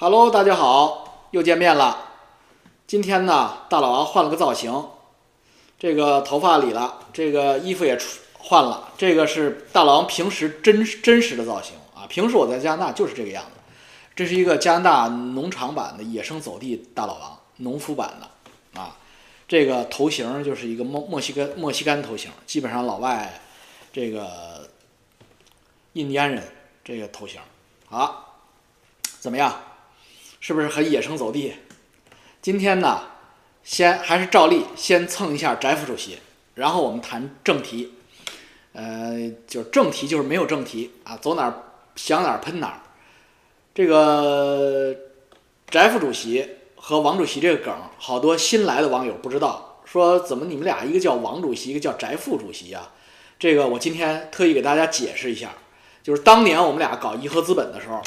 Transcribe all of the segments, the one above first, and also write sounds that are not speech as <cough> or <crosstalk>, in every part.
Hello，大家好，又见面了。今天呢，大老王换了个造型，这个头发理了，这个衣服也换了。这个是大老王平时真真实的造型啊。平时我在加拿大就是这个样子。这是一个加拿大农场版的野生走地大老王，农夫版的啊。这个头型就是一个墨墨西哥墨西哥头型，基本上老外这个印第安人这个头型啊，怎么样？是不是很野生走地？今天呢，先还是照例先蹭一下翟副主席，然后我们谈正题。呃，就是正题就是没有正题啊，走哪儿想哪儿喷哪儿。这个翟副主席和王主席这个梗，好多新来的网友不知道，说怎么你们俩一个叫王主席，一个叫翟副主席啊？这个我今天特意给大家解释一下，就是当年我们俩搞颐和资本的时候。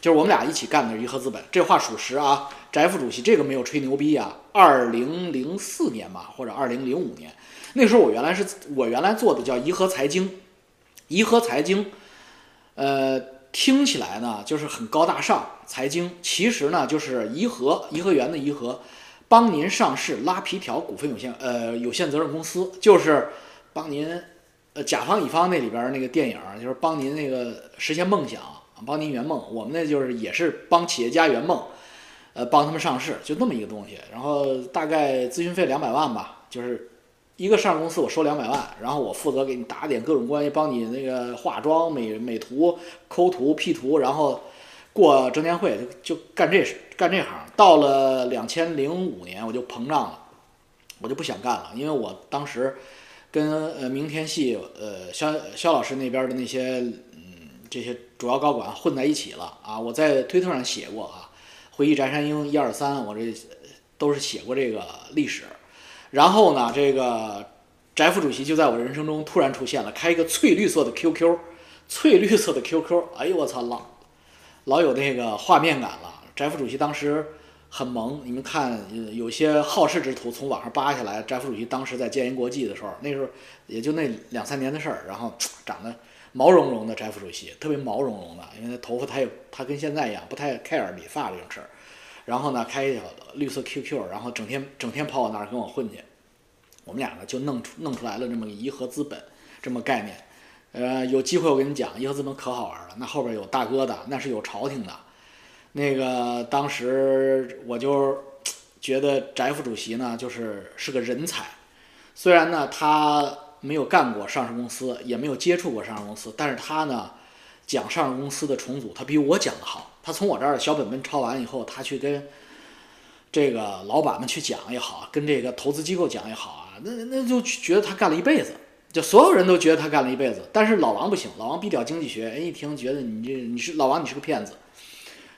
就是我们俩一起干的颐和资本，这话属实啊。翟副主席这个没有吹牛逼啊。二零零四年吧，或者二零零五年，那时候我原来是我原来做的叫颐和财经，颐和财经，呃，听起来呢就是很高大上，财经其实呢就是颐和颐和园的颐和，帮您上市拉皮条股份有限呃有限责任公司，就是帮您呃甲方乙方那里边那个电影，就是帮您那个实现梦想。帮您圆梦，我们那就是也是帮企业家圆梦，呃，帮他们上市，就那么一个东西。然后大概咨询费两百万吧，就是一个上市公司我收两百万，然后我负责给你打点各种关系，帮你那个化妆、美美图、抠图、P 图，然后过证监会就就干这事干这行。到了两千零五年我就膨胀了，我就不想干了，因为我当时跟呃明天系呃肖肖老师那边的那些。这些主要高管混在一起了啊！我在推特上写过啊，回忆翟山鹰一二三，我这都是写过这个历史。然后呢，这个翟副主席就在我人生中突然出现了，开一个翠绿色的 QQ，翠绿色的 QQ，哎呦我操，老老有那个画面感了。翟副主席当时很萌，你们看有些好事之徒从网上扒下来，翟副主席当时在建银国际的时候，那时候也就那两三年的事儿，然后长得。毛茸茸的翟副主席，特别毛茸茸的，因为他头发他也他跟现在一样，不太 care 理发这种事儿。然后呢，开一条绿色 QQ，然后整天整天跑我那儿跟我混去。我们俩呢就弄出弄出来了这么个颐和资本这么概念。呃，有机会我跟你讲，颐和资本可好玩了。那后边有大哥的，那是有朝廷的。那个当时我就觉得翟副主席呢，就是是个人才。虽然呢他。没有干过上市公司，也没有接触过上市公司，但是他呢，讲上市公司的重组，他比我讲的好。他从我这儿小本本抄完以后，他去跟这个老板们去讲也好，跟这个投资机构讲也好啊，那那就觉得他干了一辈子，就所有人都觉得他干了一辈子。但是老王不行，老王比屌经济学，人，一听觉得你这你是老王，你是个骗子。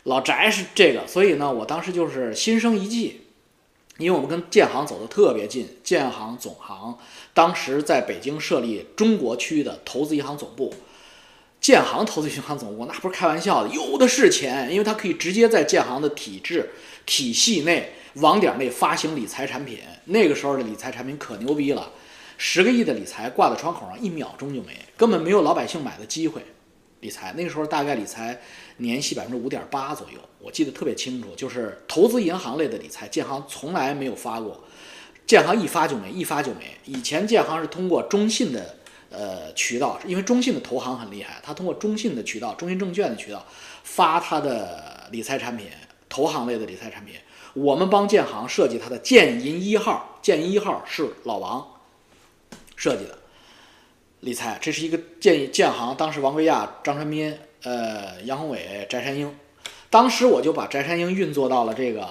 老翟是这个，所以呢，我当时就是心生一计。因为我们跟建行走得特别近，建行总行当时在北京设立中国区的投资银行总部，建行投资银行总部那不是开玩笑的，有的是钱，因为它可以直接在建行的体制体系内网点内发行理财产品。那个时候的理财产品可牛逼了，十个亿的理财挂在窗口上，一秒钟就没，根本没有老百姓买的机会。理财那个时候大概理财年息百分之五点八左右，我记得特别清楚。就是投资银行类的理财，建行从来没有发过，建行一发就没，一发就没。以前建行是通过中信的呃渠道，因为中信的投行很厉害，他通过中信的渠道，中信证券的渠道发他的理财产品，投行类的理财产品。我们帮建行设计它的建银一号，建银一号是老王设计的。理财，这是一个建议建行，当时王贵亚、张传斌、呃杨宏伟、翟山鹰，当时我就把翟山鹰运作到了这个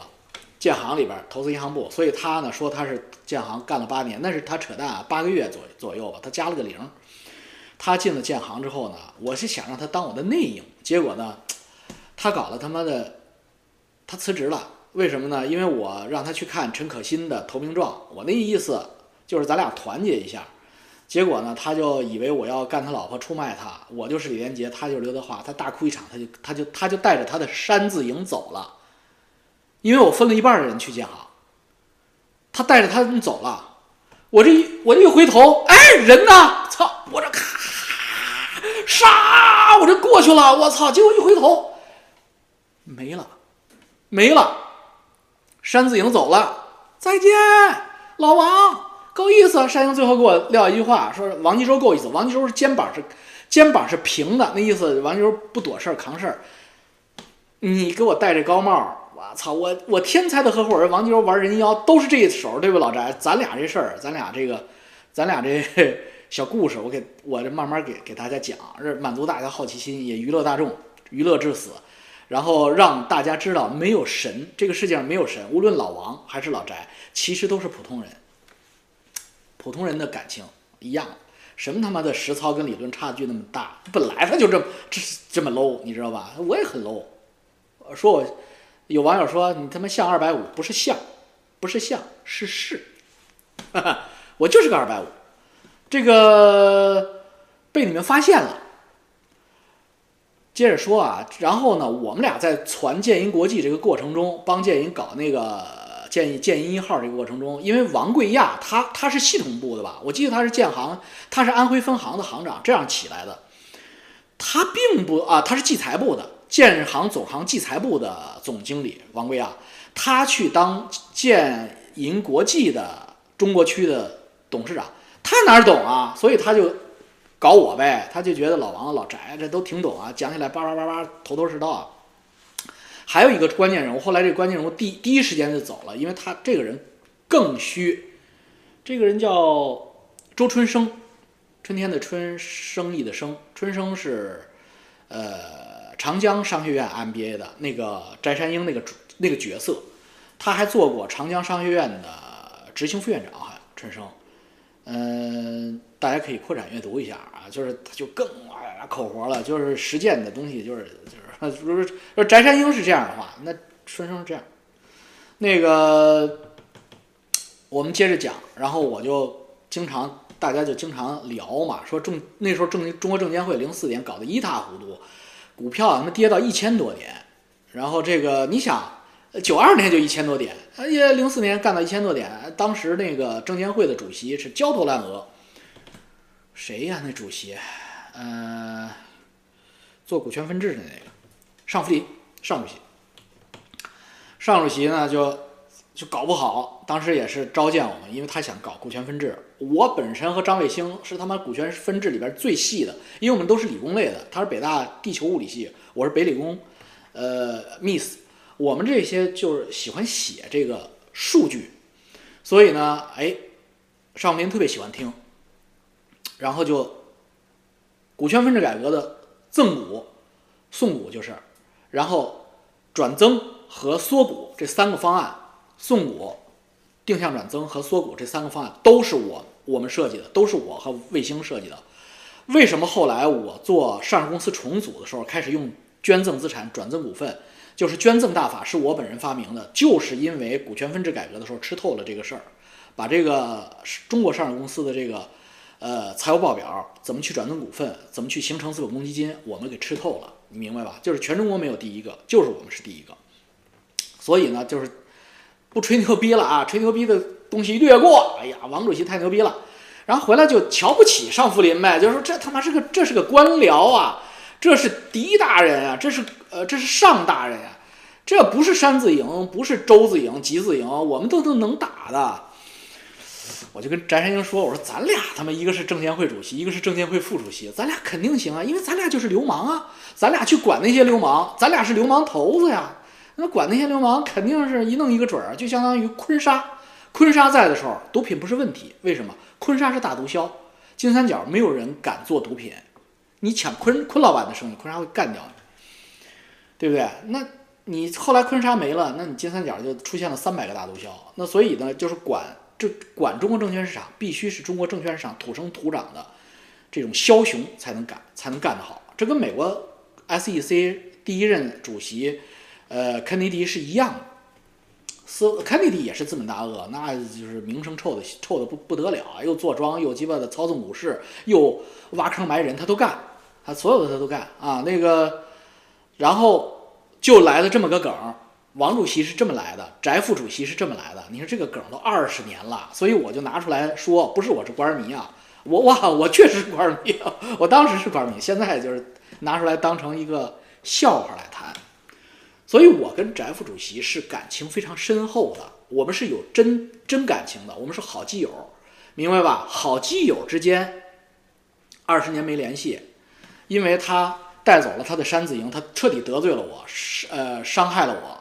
建行里边，投资银行部，所以他呢说他是建行干了八年，那是他扯淡啊，八个月左左右吧，他加了个零。他进了建行之后呢，我是想让他当我的内应，结果呢，他搞了他妈的，他辞职了，为什么呢？因为我让他去看陈可辛的投名状，我那意思就是咱俩团结一下。结果呢，他就以为我要干他老婆，出卖他。我就是李连杰，他就是刘德华。他大哭一场，他就他就他就带着他的山字营走了，因为我分了一半的人去建行，他带着他们走了。我这一我这一回头，哎，人呢？操！我这咔杀，我这过去了。我操！结果一回头没了，没了，山字营走了，再见，老王，够意思。山鹰最后给我撂一句话，说王吉洲够意思。王吉洲是肩膀是肩膀是平的，那意思王吉洲不躲事儿扛事儿。你给我戴这高帽，我操，我我天才的合伙人王吉洲玩人妖都是这一手，对吧，老翟？咱俩这事儿，咱俩这个，咱俩这小故事，我给我这慢慢给给大家讲，这满足大家好奇心，也娱乐大众，娱乐至死。然后让大家知道，没有神，这个世界上没有神。无论老王还是老翟，其实都是普通人。普通人的感情一样，什么他妈的实操跟理论差距那么大？本来他就这么这这么 low，你知道吧？我也很 low。说我有网友说你他妈像二百五，不是像，不是像，是是。哈 <laughs> 哈我就是个二百五，这个被你们发现了。接着说啊，然后呢，我们俩在传建银国际这个过程中，帮建银搞那个建建银一号这个过程中，因为王贵亚他他是系统部的吧？我记得他是建行，他是安徽分行的行长，这样起来的。他并不啊，他是计财部的建行总行计财部的总经理王贵亚，他去当建银国际的中国区的董事长，他哪懂啊？所以他就。搞我呗，他就觉得老王、老翟这都挺懂啊，讲起来叭叭叭叭，头头是道。还有一个关键人物，后来这个关键人物第第一时间就走了，因为他这个人更虚。这个人叫周春生，春天的春，生意的生，春生是呃长江商学院 MBA 的那个翟山鹰那个那个角色，他还做过长江商学院的执行副院长，好像春生。嗯，大家可以扩展阅读一下啊，就是他就更啊口活了，就是实践的东西，就是就是，如说翟山鹰是这样的话，那春生是这样。那个我们接着讲，然后我就经常大家就经常聊嘛，说证那时候证中国证监会零四年搞得一塌糊涂，股票他妈跌到一千多点，然后这个你想。九二年就一千多点，哎呀，零四年干到一千多点，当时那个证监会的主席是焦头烂额。谁呀？那主席，呃，做股权分置的那个，尚福林，尚主席。尚主席呢，就就搞不好，当时也是召见我们，因为他想搞股权分置。我本身和张卫星是他妈股权分置里边最细的，因为我们都是理工类的，他是北大地球物理系，我是北理工，呃，Miss。我们这些就是喜欢写这个数据，所以呢，哎，尚福林特别喜欢听，然后就股权分置改革的赠股、送股就是，然后转增和缩股这三个方案，送股、定向转增和缩股这三个方案都是我我们设计的，都是我和卫星设计的。为什么后来我做上市公司重组的时候开始用捐赠资产、转增股份？就是捐赠大法是我本人发明的，就是因为股权分置改革的时候吃透了这个事儿，把这个中国上市公司的这个呃财务报表怎么去转增股份，怎么去形成资本公积金，我们给吃透了，你明白吧？就是全中国没有第一个，就是我们是第一个。所以呢，就是不吹牛逼了啊，<laughs> 吹牛逼的东西略过。哎呀，王主席太牛逼了，然后回来就瞧不起尚福林呗，就说这他妈是个这是个官僚啊。这是狄大人啊，这是呃，这是尚大人呀，这不是山字营，不是周字营、吉字营，我们都都能打的。我就跟翟山鹰说：“我说咱俩他妈一个是证监会主席，一个是证监会副主席，咱俩肯定行啊，因为咱俩就是流氓啊，咱俩去管那些流氓，咱俩是流氓头子呀。那管那些流氓，肯定是一弄一个准儿，就相当于坤沙，坤沙在的时候，毒品不是问题。为什么？坤沙是大毒枭，金三角没有人敢做毒品。”你抢坤坤老板的生意，坤沙会干掉你，对不对？那你后来坤沙没了，那你金三角就出现了三百个大毒枭。那所以呢，就是管这管中国证券市场，必须是中国证券市场土生土长的这种枭雄才能干，才能干得好。这跟美国 SEC 第一任主席呃肯尼迪是一样的。斯肯尼迪也是资本大鳄，那就是名声臭的臭的不不得了啊！又坐庄，又鸡巴的操纵股市，又挖坑埋人，他都干。他所有的他都干啊，那个，然后就来了这么个梗，王主席是这么来的，翟副主席是这么来的。你说这个梗都二十年了，所以我就拿出来说，不是我是官迷啊，我哇，我确实是官迷啊，我当时是官迷，现在就是拿出来当成一个笑话来谈。所以我跟翟副主席是感情非常深厚的，我们是有真真感情的，我们是好基友，明白吧？好基友之间，二十年没联系，因为他带走了他的山子营，他彻底得罪了我，呃，伤害了我，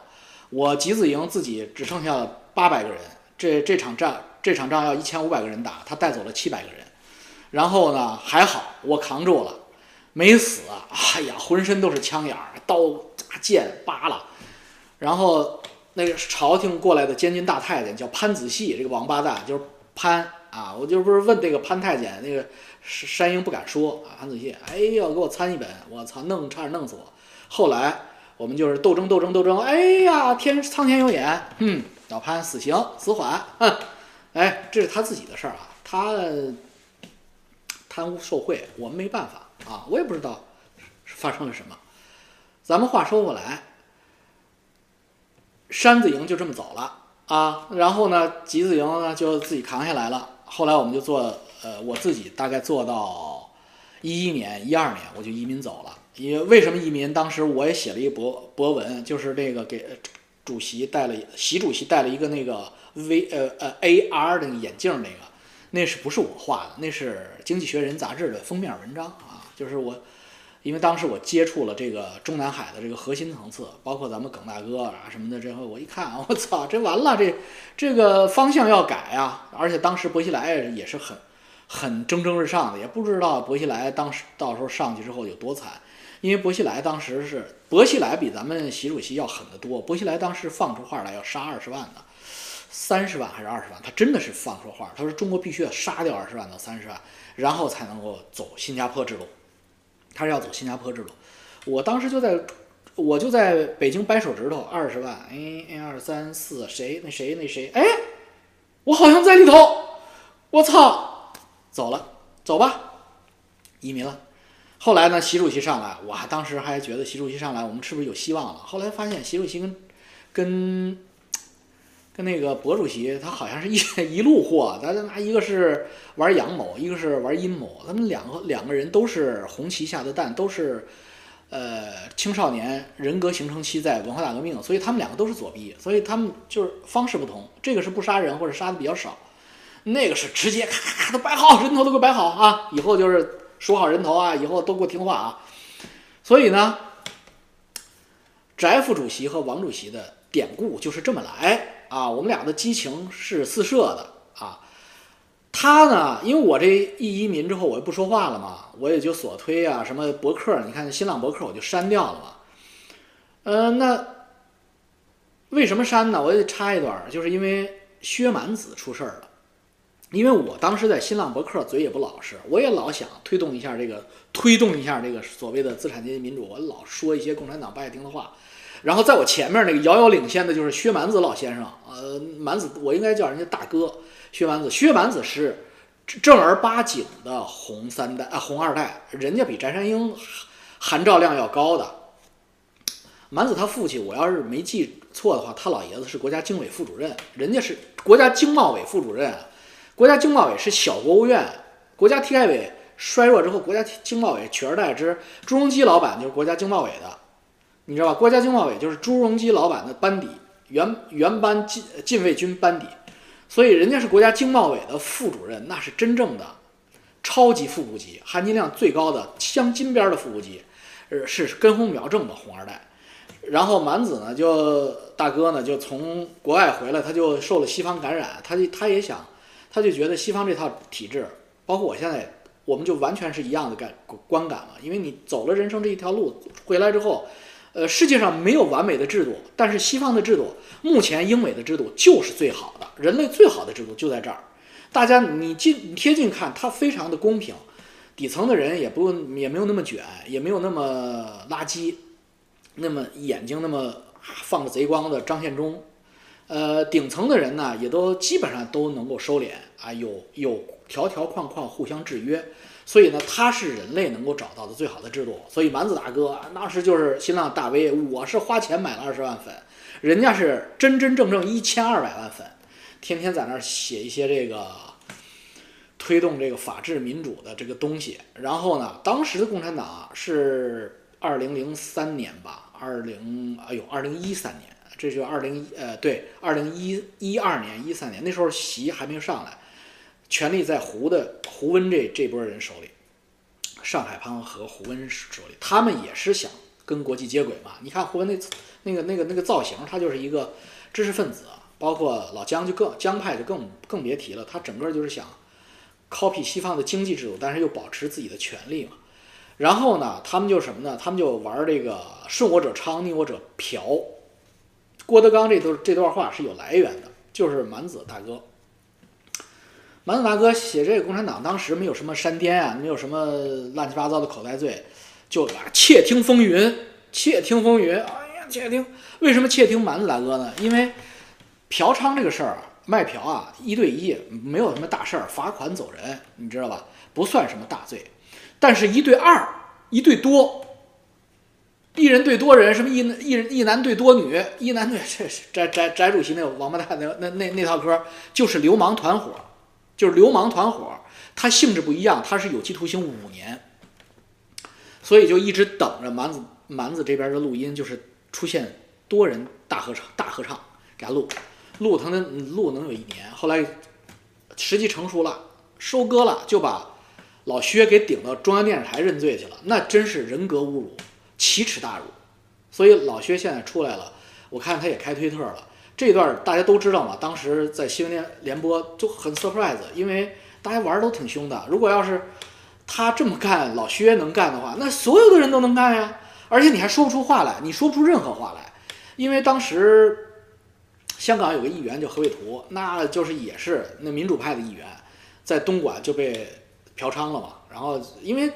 我集子营自己只剩下八百个人，这这场战这场仗要一千五百个人打，他带走了七百个人，然后呢还好我扛住了，没死，哎呀，浑身都是枪眼儿，刀。剑扒了，然后那个朝廷过来的监军大太监叫潘子细，这个王八蛋就是潘啊！我就不是问这个潘太监，那个山鹰不敢说啊。潘子细，哎呦，给我参一本，我操，弄差点弄死我。后来我们就是斗争斗争斗争，哎呀，天苍天有眼，嗯，老潘死刑死缓，嗯，哎，这是他自己的事儿啊，他贪污受贿，我们没办法啊，我也不知道发生了什么。咱们话说回来，山子营就这么走了啊，然后呢，集子营呢就自己扛下来了。后来我们就做，呃，我自己大概做到一一年、一二年，我就移民走了。因为为什么移民？当时我也写了一博博文，就是那个给主席戴了，习主席戴了一个那个 V 呃呃 AR 那个眼镜，那个那是不是我画的？那是《经济学人》杂志的封面文章啊，就是我。因为当时我接触了这个中南海的这个核心层次，包括咱们耿大哥啊什么的，这后我一看，我操，这完了，这这个方向要改啊！而且当时薄熙来也是很很蒸蒸日上的，也不知道薄熙来当时到时候上去之后有多惨。因为薄熙来当时是薄熙来比咱们习主席要狠得多，薄熙来当时放出话来要杀二十万的，三十万还是二十万？他真的是放出话，他说中国必须要杀掉二十万到三十万，然后才能够走新加坡之路。他是要走新加坡之路，我当时就在，我就在北京掰手指头，二十万，哎，二三四，谁？那谁？那谁？哎，我好像在里头，我操，走了，走吧，移民了。后来呢，习主席上来，我还当时还觉得习主席上来，我们是不是有希望了？后来发现习主席跟跟。跟那个博主席，他好像是一 <laughs> 一路货，咱他妈一个是玩阳谋，一个是玩阴谋，他们两个两个人都是红旗下的蛋，都是呃青少年人格形成期在文化大革命，所以他们两个都是左臂，所以他们就是方式不同，这个是不杀人或者杀的比较少，那个是直接咔咔咔都摆好人头都给摆好啊，以后就是数好人头啊，以后都给我听话啊，所以呢，翟副主席和王主席的典故就是这么来。啊，我们俩的激情是四射的啊。他呢，因为我这一移民之后，我就不说话了嘛，我也就锁推啊，什么博客，你看新浪博客我就删掉了嘛。呃，那为什么删呢？我得插一段，就是因为薛蛮子出事儿了。因为我当时在新浪博客嘴也不老实，我也老想推动一下这个，推动一下这个所谓的资产阶级民主，我老说一些共产党不爱听的话。然后在我前面那个遥遥领先的就是薛蛮子老先生，呃，蛮子我应该叫人家大哥。薛蛮子，薛蛮子是正儿八经的红三代啊，红二代，人家比翟山鹰含照量要高的。蛮子他父亲，我要是没记错的话，他老爷子是国家经委副主任，人家是国家经贸委副主任。国家经贸委是小国务院，国家体改委衰弱之后，国家经贸委取而代之。朱镕基老板就是国家经贸委的。你知道吧？国家经贸委就是朱镕基老板的班底，原原班禁禁卫军班底，所以人家是国家经贸委的副主任，那是真正的超级副部级，含金量最高的镶金边的副部级，呃，是根红苗正的红二代。然后满子呢，就大哥呢，就从国外回来，他就受了西方感染，他就他也想，他就觉得西方这套体制，包括我现在，我们就完全是一样的感观感嘛，因为你走了人生这一条路，回来之后。呃，世界上没有完美的制度，但是西方的制度，目前英美的制度就是最好的，人类最好的制度就在这儿。大家你近贴近看，它非常的公平，底层的人也不也没有那么卷，也没有那么垃圾，那么眼睛那么放着贼光的张献忠，呃，顶层的人呢，也都基本上都能够收敛啊，有有条条框框互相制约。所以呢，他是人类能够找到的最好的制度。所以蛮子大哥当时就是新浪大 V，我是花钱买了二十万粉，人家是真真正正一千二百万粉，天天在那儿写一些这个推动这个法治民主的这个东西。然后呢，当时的共产党是二零零三年吧，二零哎呦，二零一三年，这就二零一呃对，二零一一二年一三年那时候习还没上来，权力在胡的胡温这这波人手里，上海帮和胡温手里，他们也是想跟国际接轨嘛。你看胡温那那个那个那个造型，他就是一个知识分子，包括老江就更江派就更更别提了，他整个就是想 copy 西方的经济制度，但是又保持自己的权利嘛。然后呢，他们就什么呢？他们就玩这个“顺我者昌，逆我者嫖”。郭德纲这段这段话是有来源的，就是蛮子大哥。蛮子大哥写这个共产党当时没有什么山巅啊，没有什么乱七八糟的口袋罪，就窃听风云，窃听风云。哎呀，窃听！为什么窃听蛮子大哥呢？因为嫖娼这个事儿，卖嫖啊，一对一没有什么大事儿，罚款走人，你知道吧？不算什么大罪。但是，一对二，一对多，一人对多人，什么一一一男对多女，一男对这是翟翟翟主席那个王八蛋那那那那套嗑，就是流氓团伙，就是流氓团伙，他性质不一样，他是有期徒刑五年，所以就一直等着蛮子蛮子这边的录音，就是出现多人大合唱大合唱给他录，录他能录能有一年，后来时机成熟了，收割了，就把。老薛给顶到中央电视台认罪去了，那真是人格侮辱，奇耻大辱。所以老薛现在出来了，我看他也开推特了。这段大家都知道嘛，当时在新闻联联播就很 surprise，因为大家玩都挺凶的。如果要是他这么干，老薛能干的话，那所有的人都能干呀。而且你还说不出话来，你说不出任何话来，因为当时香港有个议员叫何伟图，那就是也是那民主派的议员，在东莞就被。嫖娼了嘛？然后因为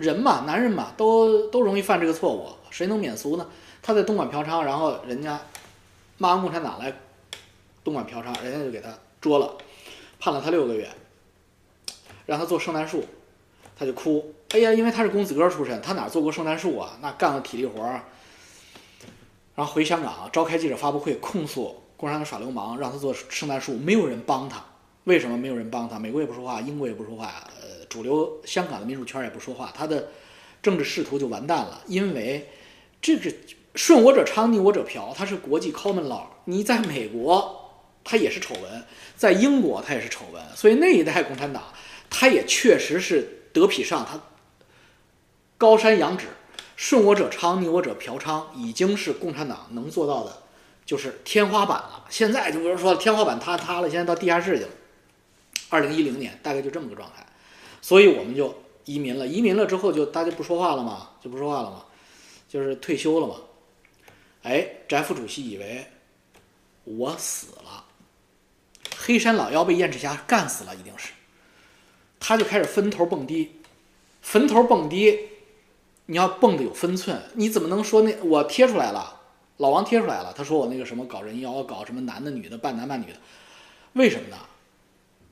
人嘛，男人嘛，都都容易犯这个错误，谁能免俗呢？他在东莞嫖娼，然后人家骂完共产党来东莞嫖娼，人家就给他捉了，判了他六个月，让他做圣诞树，他就哭。哎呀，因为他是公子哥出身，他哪做过圣诞树啊？那干个体力活儿。然后回香港召开记者发布会，控诉共产党耍流氓，让他做圣诞树，没有人帮他。为什么没有人帮他？美国也不说话，英国也不说话，呃，主流香港的民主圈也不说话，他的政治仕途就完蛋了。因为这个顺我者昌，逆我者嫖，他是国际 common law。你在美国，他也是丑闻；在英国，他也是丑闻。所以那一代共产党，他也确实是德匹上，他高山仰止，顺我者昌，逆我者嫖娼，已经是共产党能做到的，就是天花板了。现在就比如说天花板塌塌了，现在到地下室去了。二零一零年大概就这么个状态，所以我们就移民了。移民了之后就大家不说话了嘛，就不说话了嘛，就是退休了嘛。哎，翟副主席以为我死了，黑山老妖被燕赤霞干死了，一定是，他就开始分头蹦迪，坟头蹦迪，你要蹦的有分寸，你怎么能说那我贴出来了，老王贴出来了，他说我那个什么搞人妖，搞什么男的女的半男半女的，为什么呢？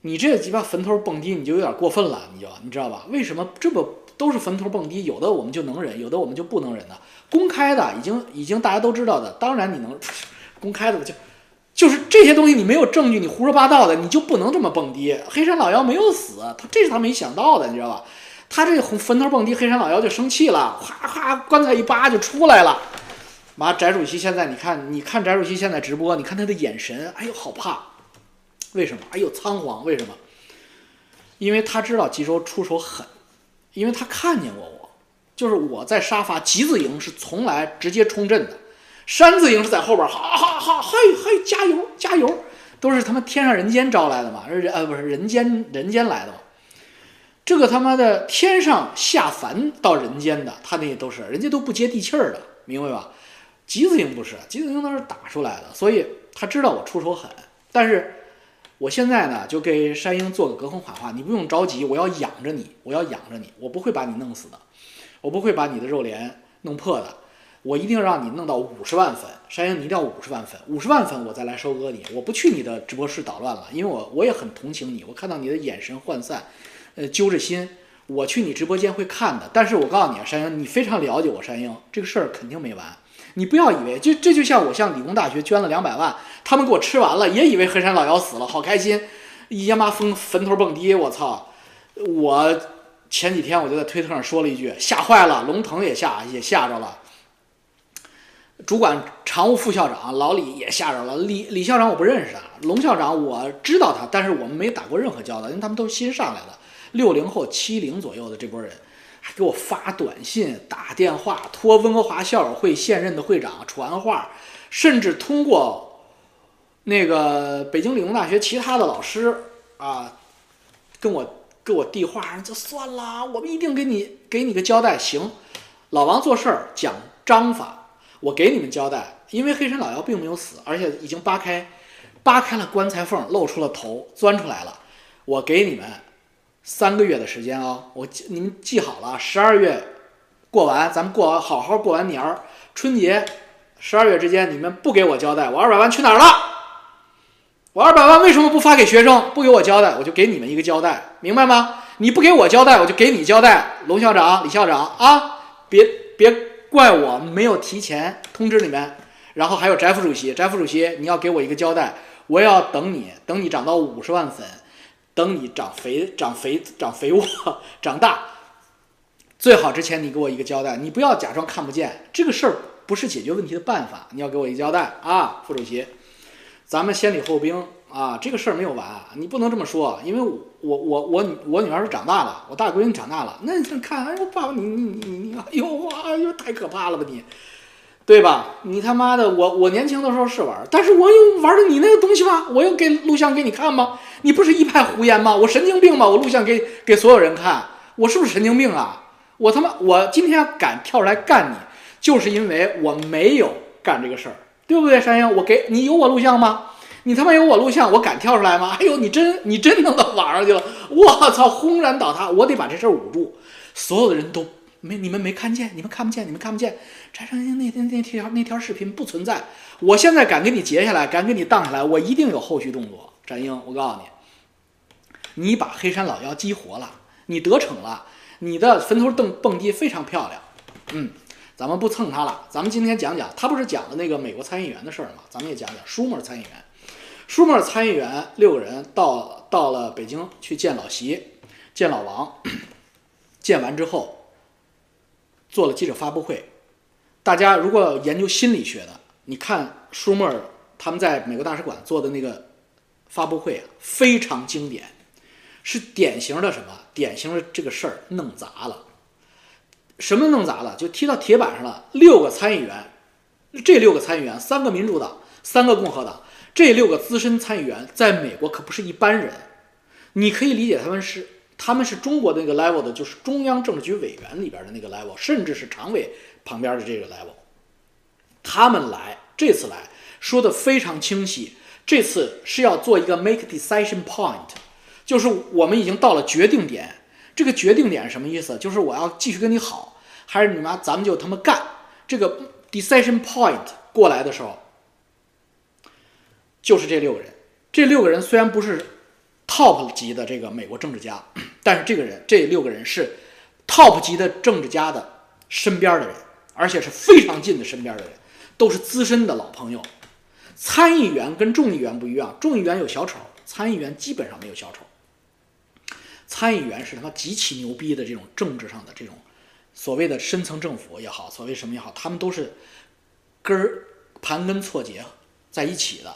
你这鸡巴坟头蹦迪，你就有点过分了，你就你知道吧？为什么这么都是坟头蹦迪？有的我们就能忍，有的我们就不能忍呢？公开的已经已经大家都知道的，当然你能 <sniffs> 公开的就就是这些东西，你没有证据，你胡说八道的，你就不能这么蹦迪。黑山老妖没有死，他这是他没想到的，你知道吧？他这红坟头蹦迪，黑山老妖就生气了，哗哗棺材一扒就出来了。妈，翟主席现在你看，你看翟主席现在直播，你看他的眼神，哎呦好怕。为什么？哎呦，仓皇！为什么？因为他知道吉州出手狠，因为他看见过我，就是我在沙发，吉子营是从来直接冲阵的，山子营是在后边，哈哈哈，嘿嘿，加油加油，都是他妈天上人间招来的嘛，人呃不是人间人间来的嘛，这个他妈的天上下凡到人间的，他那些都是人家都不接地气儿的，明白吧？吉子营不是，吉子营都是打出来的，所以他知道我出手狠，但是。我现在呢，就给山鹰做个隔空喊话，你不用着急，我要养着你，我要养着你，我不会把你弄死的，我不会把你的肉帘弄破的，我一定让你弄到五十万粉，山鹰你一定要五十万粉，五十万粉我再来收割你，我不去你的直播室捣乱了，因为我我也很同情你，我看到你的眼神涣散，呃揪着心，我去你直播间会看的，但是我告诉你啊，山鹰，你非常了解我山鹰，这个事儿肯定没完。你不要以为，就这就像我向理工大学捐了两百万，他们给我吃完了，也以为黑山老妖死了，好开心，一妈疯坟头蹦迪，我操！我前几天我就在推特上说了一句，吓坏了，龙腾也吓也吓着了。主管常务副校长老李也吓着了。李李校长我不认识啊，龙校长我知道他，但是我们没打过任何交道，因为他们都是新上来的，六零后、七零左右的这波人，还给我发短信、打电话，托温哥华校友会现任的会长传话，甚至通过那个北京理工大学其他的老师啊，跟我跟我递话，就算了，我们一定给你给你个交代。行，老王做事儿讲章法。我给你们交代，因为黑山老妖并没有死，而且已经扒开，扒开了棺材缝，露出了头，钻出来了。我给你们三个月的时间啊，我你们记好了，十二月过完，咱们过好好过完年儿，春节十二月之间，你们不给我交代，我二百万去哪儿了？我二百万为什么不发给学生？不给我交代，我就给你们一个交代，明白吗？你不给我交代，我就给你交代，龙校长、李校长啊，别别。怪我没有提前通知你们，然后还有翟副主席，翟副主席，你要给我一个交代，我要等你，等你涨到五十万粉，等你长肥、长肥、长肥沃、长大，最好之前你给我一个交代，你不要假装看不见，这个事儿不是解决问题的办法，你要给我一个交代啊，副主席，咱们先礼后兵。啊，这个事儿没有完，你不能这么说，因为我我我我女儿是长大了，我大闺女长大了，那你看，哎呦爸爸你你你你，哎呦哎呦太可怕了吧你，对吧？你他妈的，我我年轻的时候是玩，但是我又玩的你那个东西吗？我又给录像给你看吗？你不是一派胡言吗？我神经病吗？我录像给给所有人看，我是不是神经病啊？我他妈我今天敢跳出来干你，就是因为我没有干这个事儿，对不对？山鹰，我给你有我录像吗？你他妈有我录像，我敢跳出来吗？哎呦，你真你真弄到网上去了！我操，轰然倒塌！我得把这事儿捂住。所有的人都没你们没看见，你们看不见，你们看不见。翟成英那天那条那条视频不存在。我现在敢给你截下来，敢给你荡下来，我一定有后续动作。翟英，我告诉你，你把黑山老妖激活了，你得逞了，你的坟头蹦蹦迪非常漂亮。嗯，咱们不蹭他了，咱们今天讲讲，他不是讲的那个美国参议员的事儿吗？咱们也讲讲舒默参议员。舒默参议员六个人到到了北京去见老习，见老王，见完之后做了记者发布会。大家如果研究心理学的，你看舒默他们在美国大使馆做的那个发布会啊，非常经典，是典型的什么？典型的这个事儿弄砸了。什么弄砸了？就踢到铁板上了。六个参议员，这六个参议员，三个民主党，三个共和党。这六个资深参议员在美国可不是一般人，你可以理解他们是他们是中国的那个 level 的，就是中央政治局委员里边的那个 level，甚至是常委旁边的这个 level。他们来这次来说的非常清晰，这次是要做一个 make decision point，就是我们已经到了决定点。这个决定点是什么意思？就是我要继续跟你好，还是你妈咱们就他妈干？这个 decision point 过来的时候。就是这六个人，这六个人虽然不是 top 级的这个美国政治家，<clears throat> 但是这个人这六个人是 top 级的政治家的身边的人，而且是非常近的身边的人，都是资深的老朋友。参议员跟众议员不一样，众议员有小丑，参议员基本上没有小丑。参议员是他妈极其牛逼的这种政治上的这种所谓的深层政府也好，所谓什么也好，他们都是根儿盘根错节在一起的。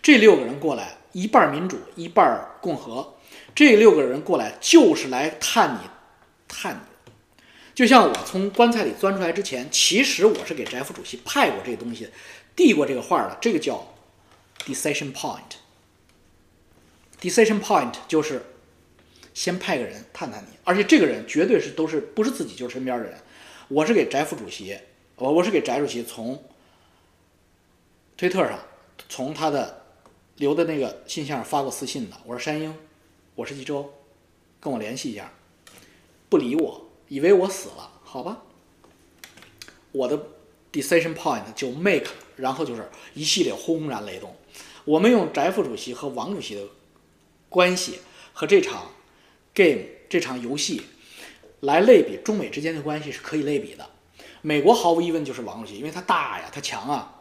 这六个人过来，一半民主，一半共和。这六个人过来就是来探你，探你。就像我从棺材里钻出来之前，其实我是给翟副主席派过这个东西，递过这个话的。这个叫 decision point。decision point 就是先派个人探探你，而且这个人绝对是都是不是自己就是身边的人。我是给翟副主席，我我是给翟主席从推特上，从他的。留的那个信箱上发过私信的，我说山鹰，我是冀州，跟我联系一下，不理我，以为我死了，好吧。我的 decision point 就 make，然后就是一系列轰然雷动。我们用翟副主席和王主席的关系和这场 game 这场游戏来类比中美之间的关系是可以类比的。美国毫无疑问就是王主席，因为他大呀，他强啊。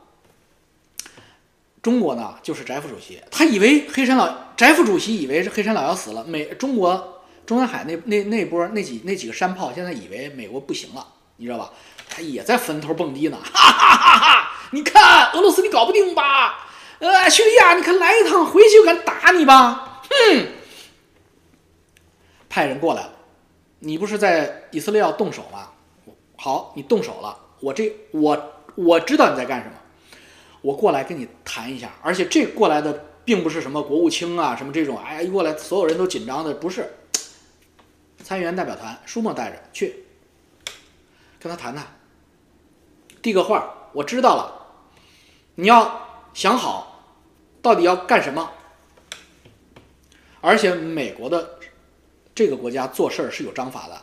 中国呢，就是翟副主席，他以为黑山老翟副主席以为是黑山老妖死了，美中国中南海那那那波那几那几个山炮现在以为美国不行了，你知道吧？他也在坟头蹦迪呢，哈哈哈哈！你看俄罗斯你搞不定吧？呃，叙利亚你看来一趟回去就敢打你吧？哼！派人过来了，你不是在以色列要动手吗？好，你动手了，我这我我知道你在干什么，我过来跟你谈一下，而且这过来的并不是什么国务卿啊，什么这种，哎呀，一过来所有人都紧张的，不是。参议员代表团，舒默带着去跟他谈谈，递个话，我知道了，你要想好到底要干什么，而且美国的这个国家做事儿是有章法的，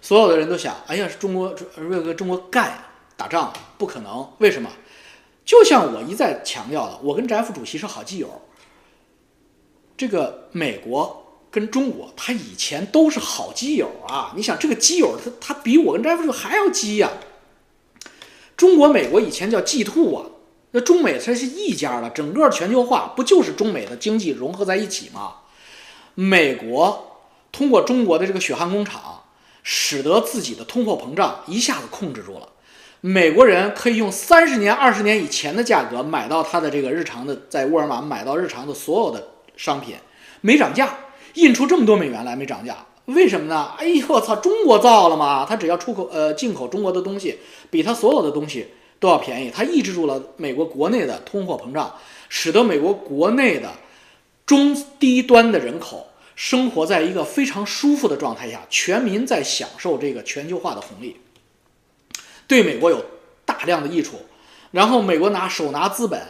所有的人都想，哎呀，中国为跟中国干打仗不可能，为什么？就像我一再强调的，我跟翟副主席是好基友，这个美国。跟中国，他以前都是好基友啊！你想，这个基友，他他比我跟翟副主席还要基呀。中国、美国以前叫 G two 啊，那中美它是一家的。整个全球化不就是中美的经济融合在一起吗？美国通过中国的这个血汗工厂，使得自己的通货膨胀一下子控制住了。美国人可以用三十年、二十年以前的价格买到他的这个日常的，在沃尔玛买到日常的所有的商品，没涨价。印出这么多美元来没涨价，为什么呢？哎呦我操，中国造了吗？他只要出口呃进口中国的东西，比他所有的东西都要便宜，他抑制住了美国国内的通货膨胀，使得美国国内的中低端的人口生活在一个非常舒服的状态下，全民在享受这个全球化的红利，对美国有大量的益处，然后美国拿手拿资本。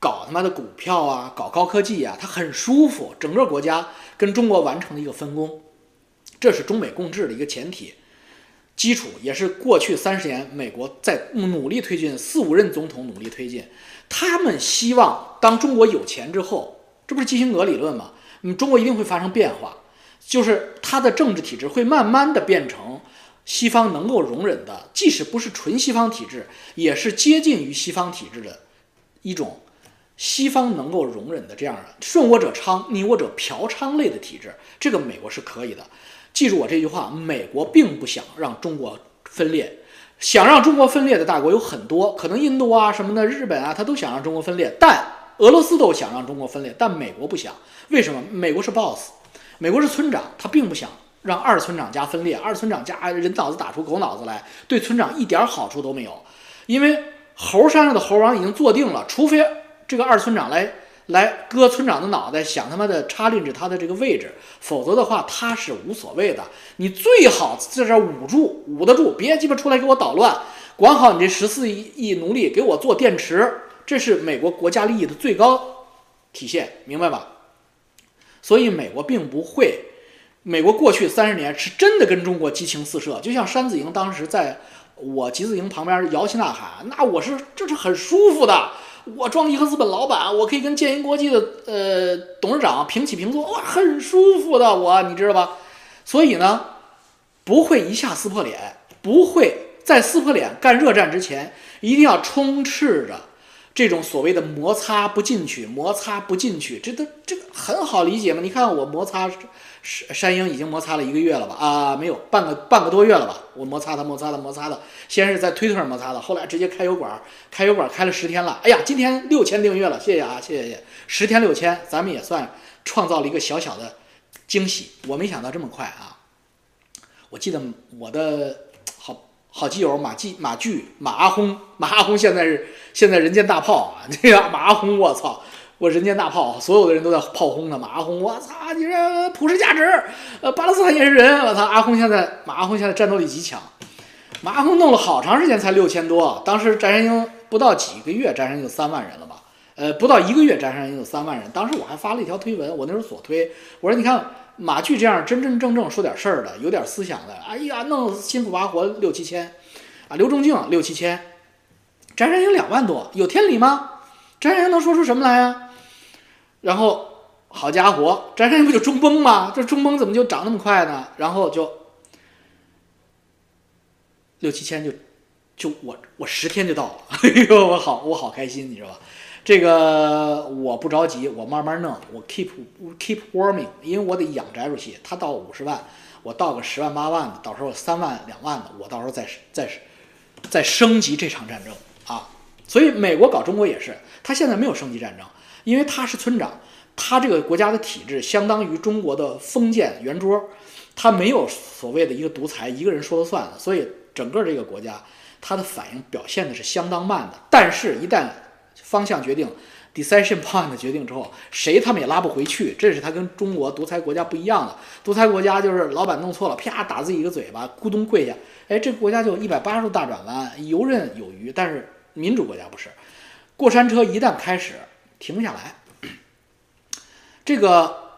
搞他妈的股票啊，搞高科技啊，他很舒服。整个国家跟中国完成了一个分工，这是中美共治的一个前提基础，也是过去三十年美国在努力推进，四五任总统努力推进。他们希望当中国有钱之后，这不是基辛格理论吗？嗯，中国一定会发生变化，就是它的政治体制会慢慢的变成西方能够容忍的，即使不是纯西方体制，也是接近于西方体制的一种。西方能够容忍的这样的顺我者昌，逆我者嫖娼类的体制，这个美国是可以的。记住我这句话，美国并不想让中国分裂，想让中国分裂的大国有很多，可能印度啊什么的，日本啊，他都想让中国分裂，但俄罗斯都想让中国分裂，但美国不想。为什么？美国是 boss，美国是村长，他并不想让二村长家分裂，二村长家人脑子打出狗脑子来，对村长一点好处都没有，因为猴山上的猴王已经坐定了，除非。这个二村长来来割村长的脑袋，想他妈的插进去他的这个位置，否则的话他是无所谓的。你最好在这捂住，捂得住，别鸡巴出来给我捣乱，管好你这十四亿亿奴隶，给我做电池，这是美国国家利益的最高体现，明白吧？所以美国并不会，美国过去三十年是真的跟中国激情四射，就像山子营当时在我集子营旁边摇旗呐喊，那我是这是很舒服的。我装一个资本老板，我可以跟建银国际的呃董事长平起平坐，哇，很舒服的我，你知道吧？所以呢，不会一下撕破脸，不会在撕破脸干热战之前，一定要充斥着这种所谓的摩擦不进去，摩擦不进去，这都这个很好理解嘛？你看我摩擦。山山鹰已经摩擦了一个月了吧？啊，没有，半个半个多月了吧？我摩擦它，摩擦的，摩擦的。先是在推特上摩擦的，后来直接开油管，开油管开了十天了。哎呀，今天六千订阅了，谢谢啊，谢谢谢谢。十天六千，咱们也算创造了一个小小的惊喜。我没想到这么快啊！我记得我的好基友马季马巨马阿轰，马阿轰现在是现在人间大炮啊！这个马阿轰，我操！我人间大炮，所有的人都在炮轰他。马阿轰，我操，你这普世价值，呃，巴勒斯坦也是人。我操，阿轰现在，马阿轰现在战斗力极强。马阿轰弄了好长时间才六千多，当时翟山鹰不到几个月，翟山鹰就三万人了吧？呃，不到一个月，翟山鹰有三万人。当时我还发了一条推文，我那时候所推，我说你看马巨这样真真正正说点事儿的，有点思想的，哎呀，弄辛苦挖活六七千，啊，刘仲敬六七千，翟山鹰两万多，有天理吗？翟山鹰能说出什么来呀？然后，好家伙，翟山鹰不就中崩吗？这中崩怎么就涨那么快呢？然后就六七千就就我我十天就到了，哎呦，我好我好开心，你知道吧？这个我不着急，我慢慢弄，我 keep keep warming，因为我得养翟主席。他到五十万，我到个十万八万的，到时候三万两万的，我到时候再再再升级这场战争啊！所以美国搞中国也是，他现在没有升级战争，因为他是村长，他这个国家的体制相当于中国的封建圆桌，他没有所谓的一个独裁，一个人说了算的，所以整个这个国家他的反应表现的是相当慢的。但是，一旦方向决定，decision point 的决定之后，谁他们也拉不回去。这是他跟中国独裁国家不一样的。独裁国家就是老板弄错了，啪打自己一个嘴巴，咕咚跪下，哎，这个国家就一百八十度大转弯，游刃有余。但是民主国家不是，过山车一旦开始，停不下来。<clears throat> 这个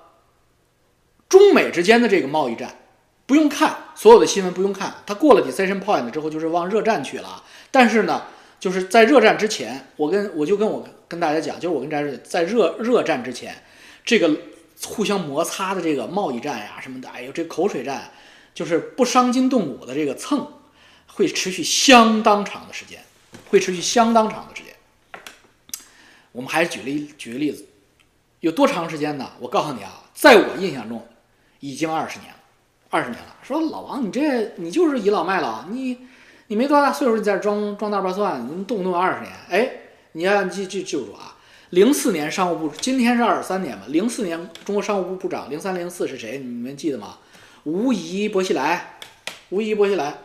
中美之间的这个贸易战，不用看所有的新闻，不用看，它过了 decision point 之后，就是往热战去了。但是呢，就是在热战之前，我跟我就跟我跟大家讲，就是我跟大家在热热战之前，这个互相摩擦的这个贸易战呀什么的，哎呦，这口水战，就是不伤筋动骨的这个蹭，会持续相当长的时间，会持续相当长的时间。我们还是举例举个例子。有多长时间呢？我告诉你啊，在我印象中，已经二十年了，二十年了。说老王，你这你就是倚老卖老，你你没多大岁数，你在这装装大瓣蒜，你动不动二十年？哎，你要记记记住啊，零四年商务部，今天是二十三年嘛，零四年中国商务部部长，零三零四是谁？你们记得吗？吴仪、薄熙来，吴仪、薄熙来，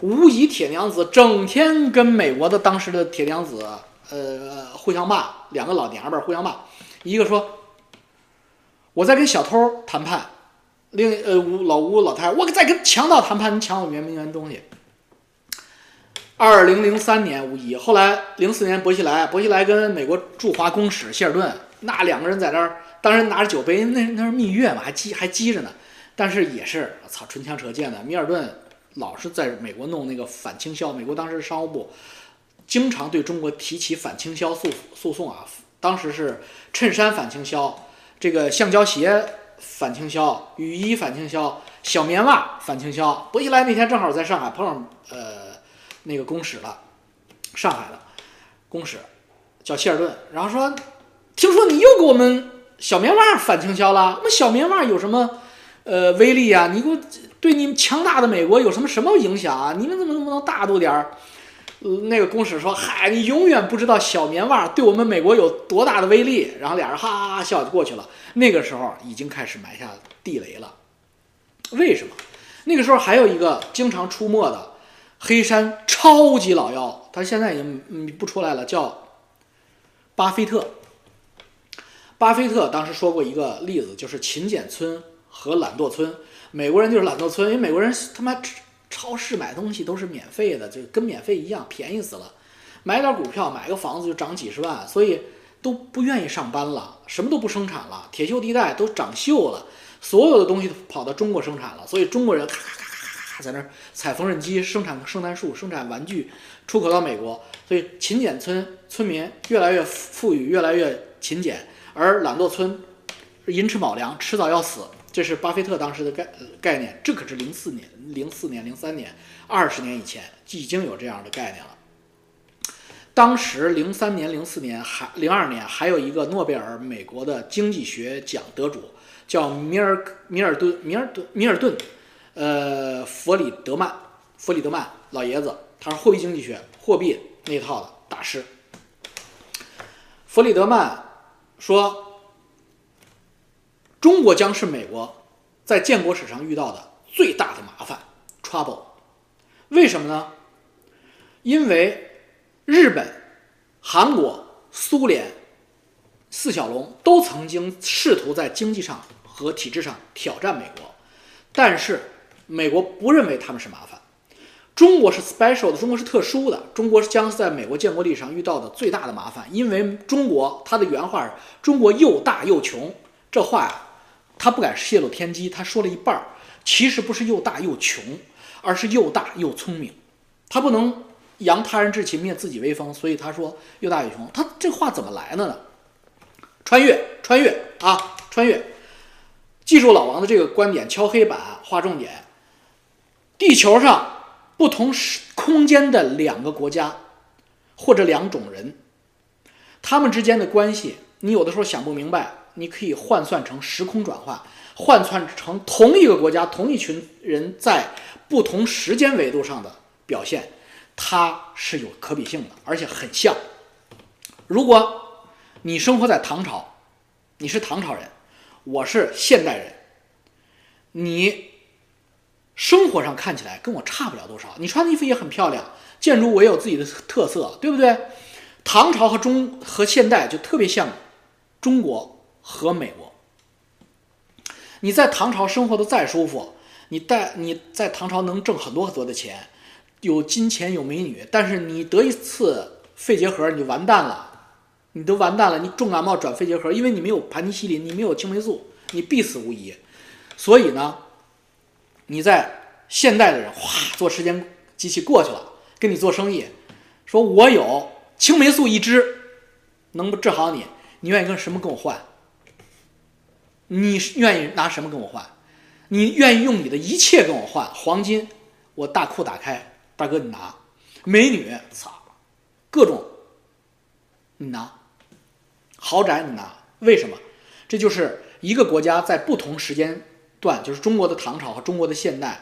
吴仪铁娘子整天跟美国的当时的铁娘子，呃，互相骂，两个老娘们互相骂，一个说。我在跟小偷谈判，另呃吴老吴老太，我在跟强盗谈判，你抢我圆明园东西。二零零三年无疑，后来零四年薄熙来，薄熙来跟美国驻华公使希尔顿，那两个人在那儿，当时拿着酒杯，那那是蜜月嘛，还积还积着呢。但是也是，操，唇枪舌剑的。米尔顿老是在美国弄那个反倾销，美国当时商务部经常对中国提起反倾销诉诉讼啊，当时是衬衫反倾销。这个橡胶鞋反倾销，雨衣反倾销，小棉袜反倾销。薄熙来那天正好在上海碰上呃那个公使了，上海的公使叫希尔顿，然后说，听说你又给我们小棉袜反倾销了？我们小棉袜有什么呃威力啊？你给我对你们强大的美国有什么什么影响啊？你们怎么能不能大度点儿？那个公使说：“嗨，你永远不知道小棉袜对我们美国有多大的威力。”然后俩人哈哈哈笑就过去了。那个时候已经开始埋下地雷了。为什么？那个时候还有一个经常出没的黑山超级老妖，他现在已经不出来了，叫巴菲特。巴菲特当时说过一个例子，就是勤俭村和懒惰村。美国人就是懒惰村，因为美国人他妈。超市买东西都是免费的，就跟免费一样，便宜死了。买点股票，买个房子就涨几十万，所以都不愿意上班了，什么都不生产了，铁锈地带都长锈了，所有的东西都跑到中国生产了。所以中国人咔咔咔在那儿踩缝纫机，生产圣诞树，生产玩具，出口到美国。所以勤俭村村民越来越富裕，越来越勤俭，而懒惰村寅吃卯粮，迟早要死。这是巴菲特当时的概概念，这可是零四年、零四年、零三年，二十年以前已经有这样的概念了。当时零三年、零四年还零二年还有一个诺贝尔美国的经济学奖得主叫米尔米尔顿米尔顿米尔顿，呃，弗里德曼弗里德曼老爷子，他是货币经济学货币那套的大师。弗里德曼说。中国将是美国在建国史上遇到的最大的麻烦 （trouble）。为什么呢？因为日本、韩国、苏联四小龙都曾经试图在经济上和体制上挑战美国，但是美国不认为他们是麻烦。中国是 special 的，中国是特殊的，中国是将在美国建国历史上遇到的最大的麻烦，因为中国他的原话是“中国又大又穷”，这话呀。他不敢泄露天机，他说了一半儿，其实不是又大又穷，而是又大又聪明。他不能扬他人志气，灭自己威风，所以他说又大又穷。他这话怎么来的呢？穿越，穿越啊，穿越！记住老王的这个观点，敲黑板，划重点。地球上不同时空间的两个国家，或者两种人，他们之间的关系，你有的时候想不明白。你可以换算成时空转换，换算成同一个国家、同一群人在不同时间维度上的表现，它是有可比性的，而且很像，如果你生活在唐朝，你是唐朝人，我是现代人，你生活上看起来跟我差不了多少，你穿的衣服也很漂亮，建筑我也有自己的特色，对不对？唐朝和中和现代就特别像中国和美国。你在唐朝生活的再舒服，你在你在唐朝能挣很多很多的钱，有金钱有美女，但是你得一次肺结核你就完蛋了，你都完蛋了，你重感冒转肺结核，因为你没有盘尼西林，你没有青霉素，你必死无疑。所以呢，你在现代的人哗做时间机器过去了，跟你做生意，说我有青霉素一支，能不治好你，你愿意跟什么跟我换？你愿意拿什么跟我换？你愿意用你的一切跟我换？黄金，我大库打开，大哥你拿；美女，操，各种，你拿；豪宅你拿。为什么？这就是一个国家在不同时间段，就是中国的唐朝和中国的现代，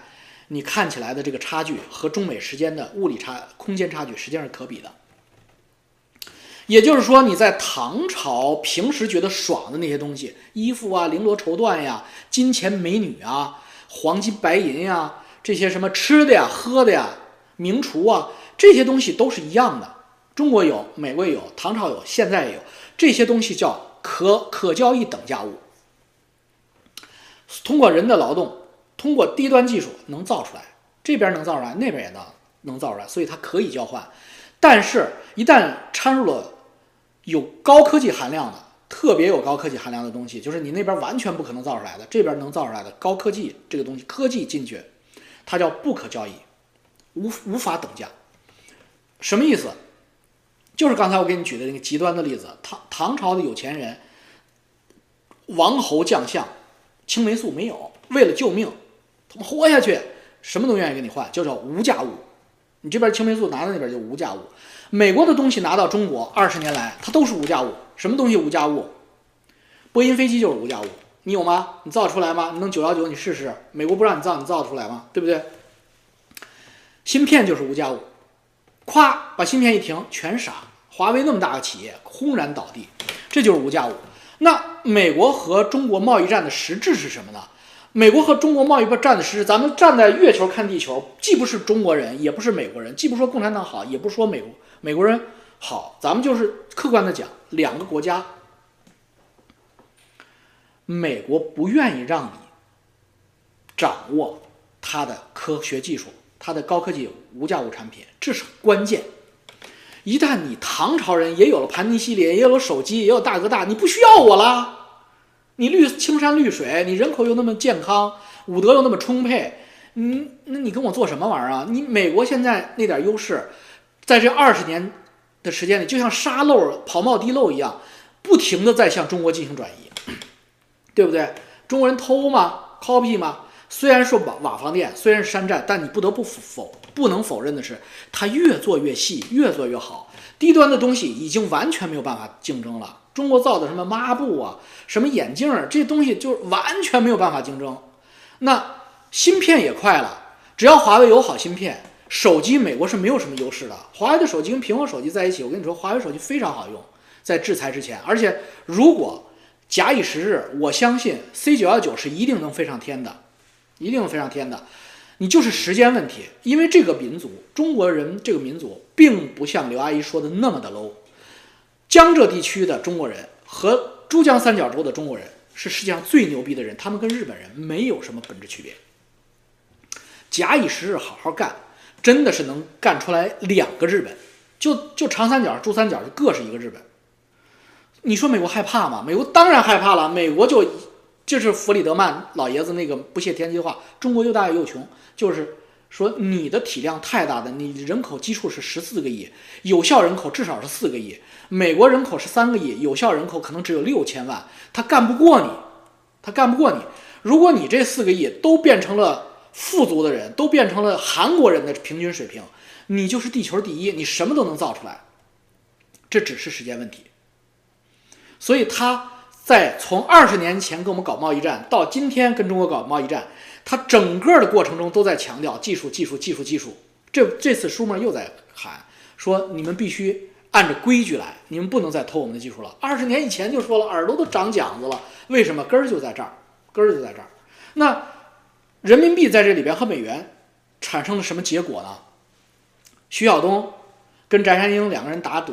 你看起来的这个差距和中美时间的物理差、空间差距，实际上是可比的。也就是说，你在唐朝平时觉得爽的那些东西，衣服啊、绫罗绸缎呀、金钱美女啊、黄金白银呀，这些什么吃的呀、喝的呀、名厨啊，这些东西都是一样的。中国有，美国有，唐朝有，现在也有。这些东西叫可可交易等价物，通过人的劳动，通过低端技术能造出来，这边能造出来，那边也能能造出来，所以它可以交换。但是，一旦掺入了有高科技含量的，特别有高科技含量的东西，就是你那边完全不可能造出来的，这边能造出来的高科技这个东西，科技进去，它叫不可交易，无无法等价。什么意思？就是刚才我给你举的那个极端的例子，唐唐朝的有钱人，王侯将相，青霉素没有，为了救命，他们活下去，什么都愿意跟你换，就叫无价物。你这边青霉素拿到那边就无价物。美国的东西拿到中国二十年来，它都是无价物。什么东西无价物？波音飞机就是无价物。你有吗？你造出来吗？你弄九幺九，你试试。美国不让你造，你造出来吗？对不对？芯片就是无价物。咵，把芯片一停，全傻。华为那么大个企业，轰然倒地，这就是无价物。那美国和中国贸易战的实质是什么呢？美国和中国贸易战的实质，咱们站在月球看地球，既不是中国人，也不是美国人，既不说共产党好，也不说美国。美国人好，咱们就是客观的讲，两个国家，美国不愿意让你掌握它的科学技术，它的高科技无价物产品，这是关键。一旦你唐朝人也有了盘尼西林，也有了手机，也有大哥大，你不需要我了，你绿青山绿水，你人口又那么健康，武德又那么充沛，你那你跟我做什么玩意儿啊？你美国现在那点优势。在这二十年的时间里，就像沙漏、跑冒滴漏一样，不停的在向中国进行转移，对不对？中国人偷吗？copy 吗？虽然说瓦瓦房店虽然是山寨，但你不得不否不能否认的是，它越做越细，越做越好。低端的东西已经完全没有办法竞争了。中国造的什么抹布啊，什么眼镜儿，这东西就完全没有办法竞争。那芯片也快了，只要华为有好芯片。手机美国是没有什么优势的，华为的手机跟苹果手机在一起，我跟你说，华为手机非常好用，在制裁之前，而且如果假以时日，我相信 C 九幺九是一定能飞上天的，一定能飞上天的，你就是时间问题，因为这个民族，中国人这个民族并不像刘阿姨说的那么的 low，江浙地区的中国人和珠江三角洲的中国人是世界上最牛逼的人，他们跟日本人没有什么本质区别，假以时日，好好干。真的是能干出来两个日本，就就长三角、珠三角就各是一个日本。你说美国害怕吗？美国当然害怕了。美国就就是弗里德曼老爷子那个不切天机的话：中国又大又穷，就是说你的体量太大的，你人口基数是十四个亿，有效人口至少是四个亿。美国人口是三个亿，有效人口可能只有六千万，他干不过你，他干不过你。如果你这四个亿都变成了。富足的人都变成了韩国人的平均水平，你就是地球第一，你什么都能造出来，这只是时间问题。所以他在从二十年前跟我们搞贸易战到今天跟中国搞贸易战，他整个的过程中都在强调技术、技术、技术、技术。这这次舒默又在喊说，你们必须。按着规矩来，你们不能再偷我们的技术了。二十年以前就说了，耳朵都长茧子了，为什么？根儿就在这儿，根儿就在这儿。那人民币在这里边和美元产生了什么结果呢？徐晓东跟翟山鹰两个人打赌，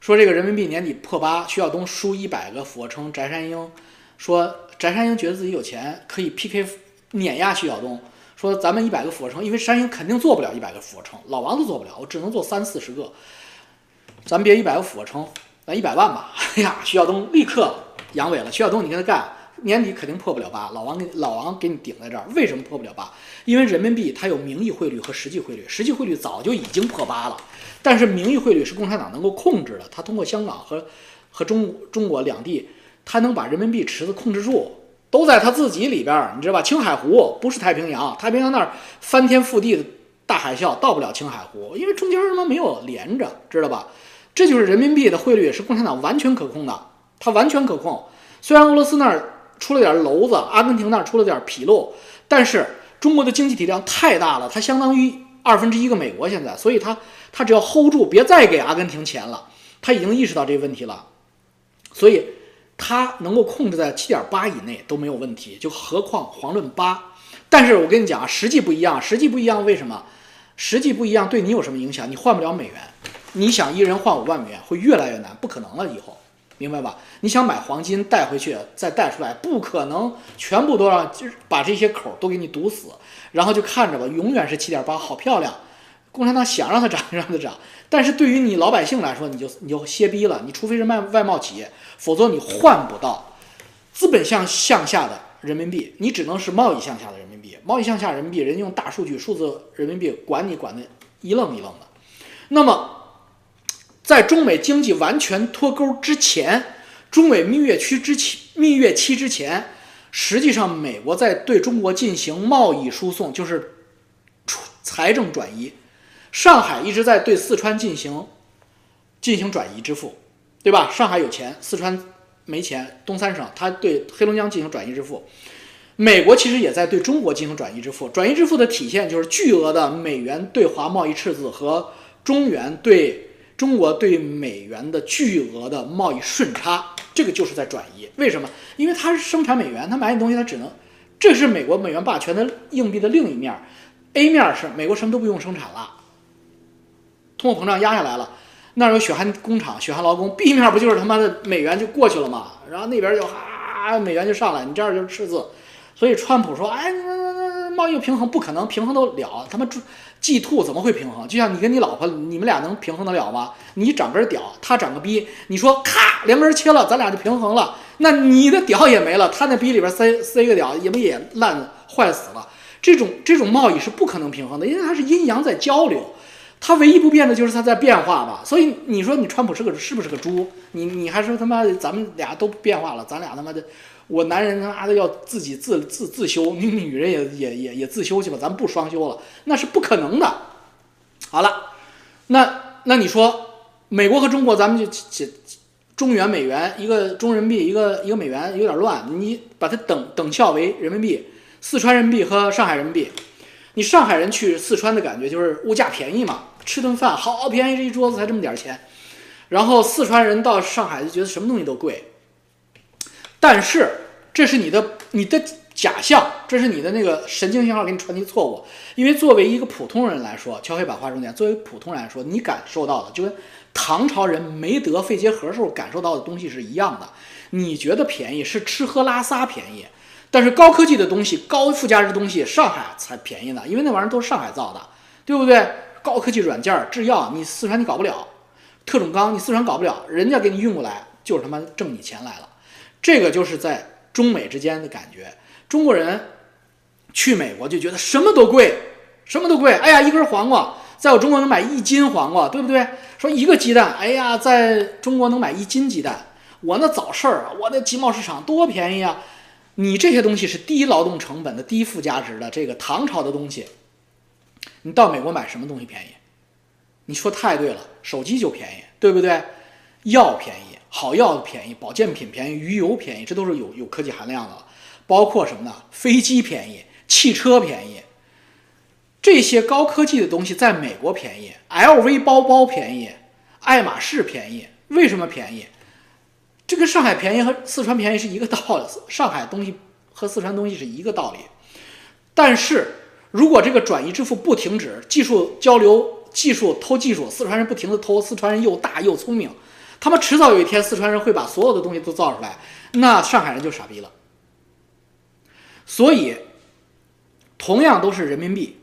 说这个人民币年底破八，徐晓东输一百个俯卧撑，翟山鹰说翟山鹰觉得自己有钱，可以 PK 碾压徐晓东，说咱们一百个俯卧撑，因为山鹰肯定做不了一百个俯卧撑，老王都做不了，我只能做三四十个，咱别一百个俯卧撑，咱一百万吧。<laughs> 哎呀，徐晓东立刻阳痿了，徐晓东你跟他干。年底肯定破不了八，老王给老王给你顶在这儿，为什么破不了八？因为人民币它有名义汇率和实际汇率，实际汇率早就已经破八了，但是名义汇率是共产党能够控制的，它通过香港和和中中国两地，它能把人民币池子控制住，都在他自己里边儿，你知道吧？青海湖不是太平洋，太平洋那儿翻天覆地的大海啸到不了青海湖，因为中间他妈没有连着，知道吧？这就是人民币的汇率是共产党完全可控的，它完全可控，虽然俄罗斯那儿。出了点篓子，阿根廷那儿出了点纰漏，但是中国的经济体量太大了，它相当于二分之一个美国现在，所以他他只要 hold 住，别再给阿根廷钱了，他已经意识到这个问题了，所以他能够控制在七点八以内都没有问题，就何况遑论八。但是我跟你讲啊，实际不一样，实际不一样，为什么？实际不一样对你有什么影响？你换不了美元，你想一人换五万美元会越来越难，不可能了以后。明白吧？你想买黄金带回去再带出来，不可能全部都让就是把这些口都给你堵死，然后就看着吧，永远是七点八，好漂亮。共产党想让它涨就 <laughs> 让它涨，但是对于你老百姓来说，你就你就歇逼了。你除非是卖外贸企业，否则你换不到资本向向下的人民币，你只能是贸易向下的人民币。贸易向下人民币，人用大数据数字人民币管你管的一愣一愣的。那么。在中美经济完全脱钩之前，中美蜜月期之前，蜜月期之前，实际上美国在对中国进行贸易输送，就是财政转移。上海一直在对四川进行进行转移支付，对吧？上海有钱，四川没钱，东三省它对黑龙江进行转移支付。美国其实也在对中国进行转移支付，转移支付的体现就是巨额的美元对华贸易赤字和中元对。中国对美元的巨额的贸易顺差，这个就是在转移。为什么？因为它是生产美元，它买你东西，它只能，这是美国美元霸权的硬币的另一面。A 面是美国什么都不用生产了，通货膨胀压下来了，那儿有血汗工厂、血汗劳工。B 面不就是他妈的美元就过去了吗？然后那边就哈美元就上来，你这儿就是赤字。所以川普说：“哎，贸易平衡不可能平衡得了，他妈 G two 怎么会平衡？就像你跟你老婆，你们俩能平衡得了吗？你长根屌，他长个逼，你说咔两根切了，咱俩就平衡了。那你的屌也没了，他那逼里边塞塞个屌，也不也烂坏死了？这种这种贸易是不可能平衡的，因为它是阴阳在交流，它唯一不变的就是它在变化吧。所以你说你川普是个是不是个猪？你你还说他妈咱们俩都变化了，咱俩他妈的。”我男人他妈的要自己自自自修，你女人也也也也自修去吧，咱不双修了，那是不可能的。好了，那那你说美国和中国，咱们就解中元美元一个中人民币一个一个美元有点乱，你把它等等效为人民币，四川人民币和上海人民币，你上海人去四川的感觉就是物价便宜嘛，吃顿饭好便宜，这一桌子才这么点钱，然后四川人到上海就觉得什么东西都贵。但是这是你的你的假象，这是你的那个神经信号给你传递错误。因为作为一个普通人来说，敲黑板画重点。作为普通人来说，你感受到的就跟唐朝人没得肺结核时候感受到的东西是一样的。你觉得便宜是吃喝拉撒便宜，但是高科技的东西、高附加值的东西，上海才便宜呢，因为那玩意儿都是上海造的，对不对？高科技软件、制药，你四川你搞不了；特种钢你四川搞不了，人家给你运过来就是他妈挣你钱来了。这个就是在中美之间的感觉。中国人去美国就觉得什么都贵，什么都贵。哎呀，一根黄瓜在我中国能买一斤黄瓜，对不对？说一个鸡蛋，哎呀，在中国能买一斤鸡蛋。我那早市儿，我那集贸市场多便宜啊！你这些东西是低劳动成本的、低附加值的，这个唐朝的东西，你到美国买什么东西便宜？你说太对了，手机就便宜，对不对？药便宜。好药便宜，保健品便宜，鱼油便宜，这都是有有科技含量的。包括什么呢？飞机便宜，汽车便宜，这些高科技的东西在美国便宜，LV 包包便宜爱马仕便宜，为什么便宜？这跟上海便宜和四川便宜是一个道理，<laughs> 上海东西和四川东西是一个道理。但是如果这个转移支付不停止，技术交流、技术偷技术，四川人不停的偷，四川人又大又聪明，他们迟早有一天四川人会把所有的东西都造出来，那上海人就傻逼了。所以，同样都是人民币，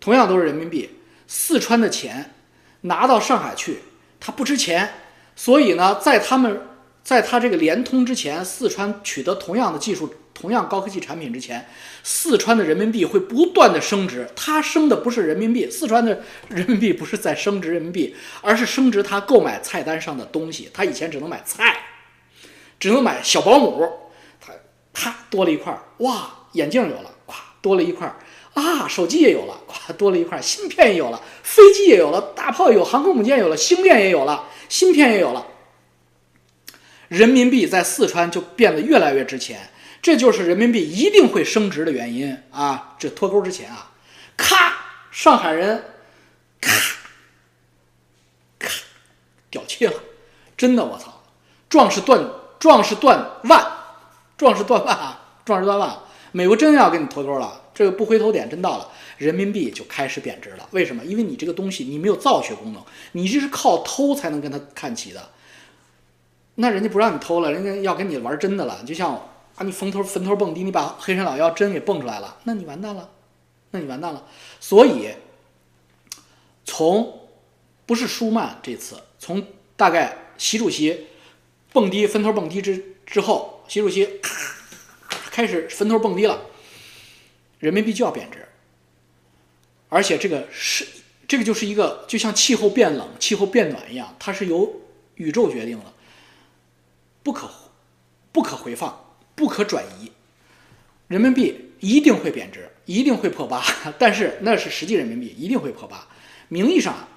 同样都是人民币，四川的钱拿到上海去，它不值钱。所以呢，在他们在他这个联通之前，四川取得同样的技术、同样高科技产品之前，四川的人民币会不断的升值。它升的不是人民币，四川的人民币不是在升值人民币，而是升值它购买菜单上的东西。它以前只能买菜，只能买小保姆。啪，多了一块，哇，眼镜有了，咵，多了一块，啊，手机也有了，咵，多了一块，芯片也有了，飞机也有了，大炮有，航空母舰有了，星链也有了，芯片也有了，人民币在四川就变得越来越值钱，这就是人民币一定会升值的原因啊！这脱钩之前啊，咔，上海人，咔，咔，屌气了，真的，我操，壮士断，壮士断腕。壮士断腕啊！壮士断腕！美国真要跟你脱钩了，这个不回头点真到了，人民币就开始贬值了。为什么？因为你这个东西你没有造血功能，你这是靠偷才能跟他看齐的。那人家不让你偷了，人家要跟你玩真的了。就像啊，你坟头坟头蹦迪，你把黑山老妖真给蹦出来了，那你完蛋了，那你完蛋了。所以，从不是舒曼这次，从大概习主席蹦迪坟头蹦迪之之后。习主席开始坟头蹦迪了，人民币就要贬值，而且这个是这个就是一个就像气候变冷、气候变暖一样，它是由宇宙决定的，不可不可回放、不可转移，人民币一定会贬值，一定会破八，<laughs> 但是那是实际人民币一定会破八，名义上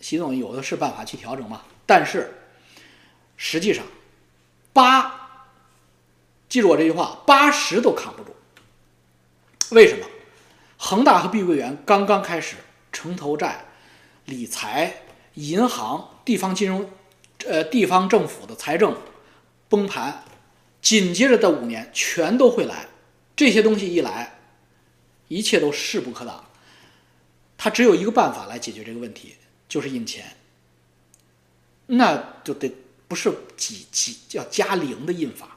习总有的是办法去调整嘛，但是实际上八。记住我这句话，八十都扛不住。为什么？恒大和碧桂园刚刚开始，城投债、理财、银行、地方金融，呃，地方政府的财政崩盘，紧接着的五年全都会来。这些东西一来，一切都势不可挡。他只有一个办法来解决这个问题，就是印钱。那就得不是几几要加零的印法。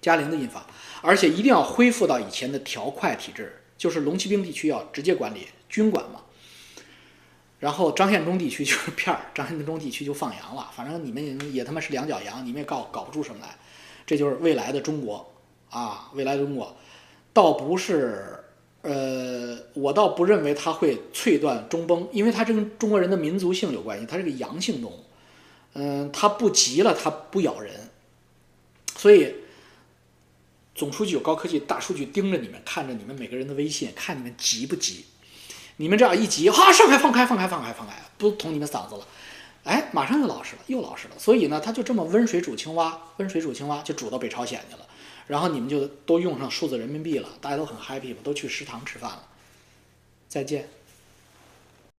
加零的印法，而且一定要恢复到以前的条块体制，就是龙骑兵地区要直接管理军管嘛。然后张献忠地区就是片儿，张献忠地区就放羊了。反正你们也他妈是两脚羊，你们也搞搞不出什么来。这就是未来的中国啊，未来的中国，倒不是，呃，我倒不认为它会脆断中崩，因为它这跟中国人的民族性有关系，它是个阳性动物，嗯，它不急了，它不咬人，所以。总书记有高科技大数据盯着你们，看着你们每个人的微信，看你们急不急？你们这样一急，哈，上海放开，放开，放开，放开，不捅你们嗓子了，哎，马上又老实了，又老实了。所以呢，他就这么温水煮青蛙，温水煮青蛙就煮到北朝鲜去了。然后你们就都用上数字人民币了，大家都很 happy 嘛，都去食堂吃饭了。再见。